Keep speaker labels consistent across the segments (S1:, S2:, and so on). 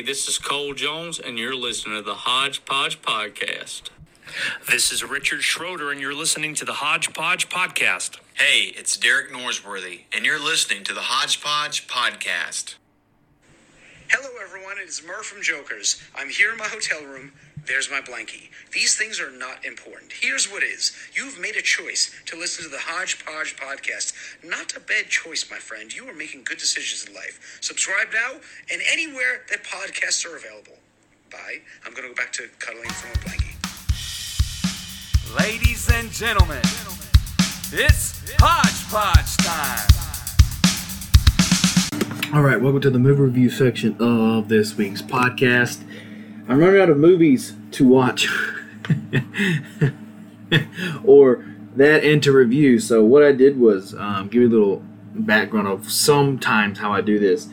S1: Hey, this is Cole Jones, and you're listening to the Hodgepodge Podcast.
S2: This is Richard Schroeder, and you're listening to the Hodgepodge Podcast.
S3: Hey, it's Derek Norsworthy, and you're listening to the Hodgepodge Podcast.
S4: Hello, everyone. It's Murr from Jokers. I'm here in my hotel room. There's my blankie. These things are not important. Here's what is. You've made a choice to listen to the Hodgepodge podcast. Not a bad choice, my friend. You are making good decisions in life. Subscribe now and anywhere that podcasts are available. Bye. I'm going to go back to cuddling from a blankie.
S5: Ladies and gentlemen, it's Hodgepodge time.
S6: All right, welcome to the movie review section of this week's podcast. I'm running out of movies to watch or that and to review. So what I did was um, give you a little background of sometimes how I do this.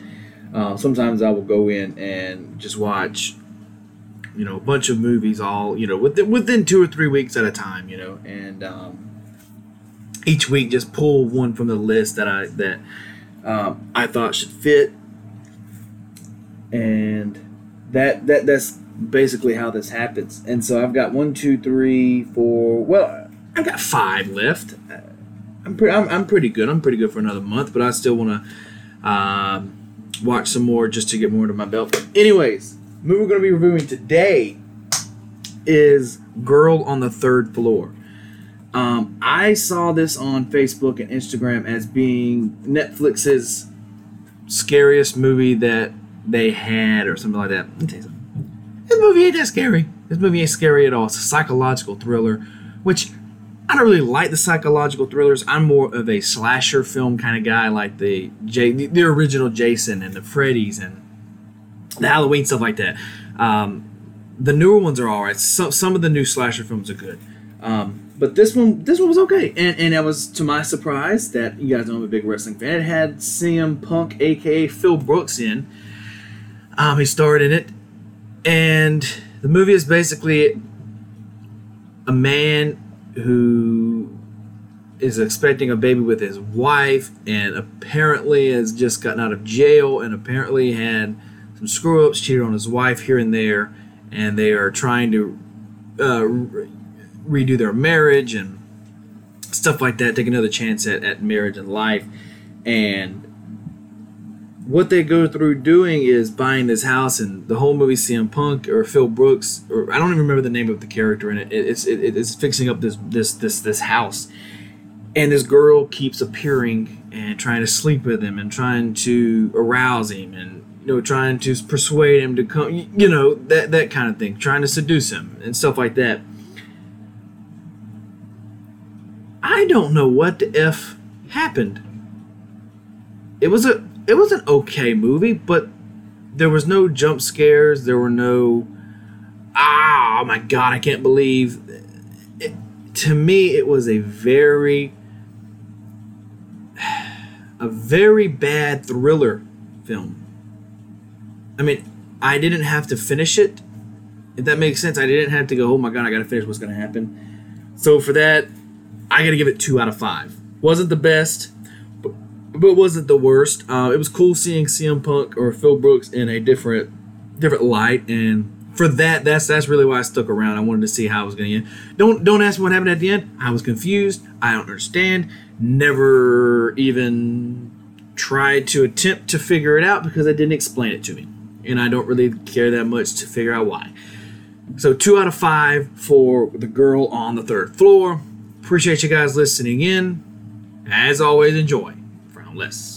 S6: Uh, sometimes I will go in and just watch, you know, a bunch of movies all, you know, within, within two or three weeks at a time, you know, and um, each week just pull one from the list that I that um, I thought should fit, and that that that's basically how this happens. And so I've got one, two, three, four. Well, I've got five left. I'm pretty. I'm, I'm pretty good. I'm pretty good for another month, but I still want to um, watch some more just to get more into my belt. Anyways, movie we're going to be reviewing today is Girl on the Third Floor. Um, I saw this on Facebook and Instagram as being Netflix's scariest movie that they had, or something like that. This movie ain't that scary. This movie ain't scary at all. It's a psychological thriller, which I don't really like the psychological thrillers. I'm more of a slasher film kind of guy, like the J, the, original Jason and the Freddy's and the Halloween stuff like that. Um, the newer ones are all right. Some some of the new slasher films are good. Um, but this one, this one was okay, and and it was to my surprise that you guys know I'm a big wrestling fan. It had CM Punk, aka Phil Brooks, in. Um, he starred in it, and the movie is basically a man who is expecting a baby with his wife, and apparently has just gotten out of jail, and apparently had some screw ups, cheated on his wife here and there, and they are trying to. Uh, redo their marriage and stuff like that, take another chance at, at marriage and life. And what they go through doing is buying this house, and the whole movie CM Punk or Phil Brooks, or I don't even remember the name of the character in it. It's it, it's fixing up this this this this house, and this girl keeps appearing and trying to sleep with him and trying to arouse him and you know trying to persuade him to come, you know that that kind of thing, trying to seduce him and stuff like that. I don't know what the f happened. It was a it was an okay movie, but there was no jump scares. There were no ah, oh my god, I can't believe. It, to me, it was a very a very bad thriller film. I mean, I didn't have to finish it. If that makes sense, I didn't have to go. Oh my god, I got to finish what's to happen. So for that, I got to give it two out of five. Wasn't the best, but, wasn't the worst. Uh, it was cool seeing CM Punk or Phil Brooks in a different different light, and for that, that's that's really why I stuck around. I wanted to see how it was going to end. Don't don't ask me what happened at the end. I was confused. I don't understand. Never even tried to attempt to figure it out because they didn't explain it to me, and I don't really care that much to figure out why. So two out of five for the girl on the third floor. Appreciate you guys listening in. As always, enjoy. Frownless.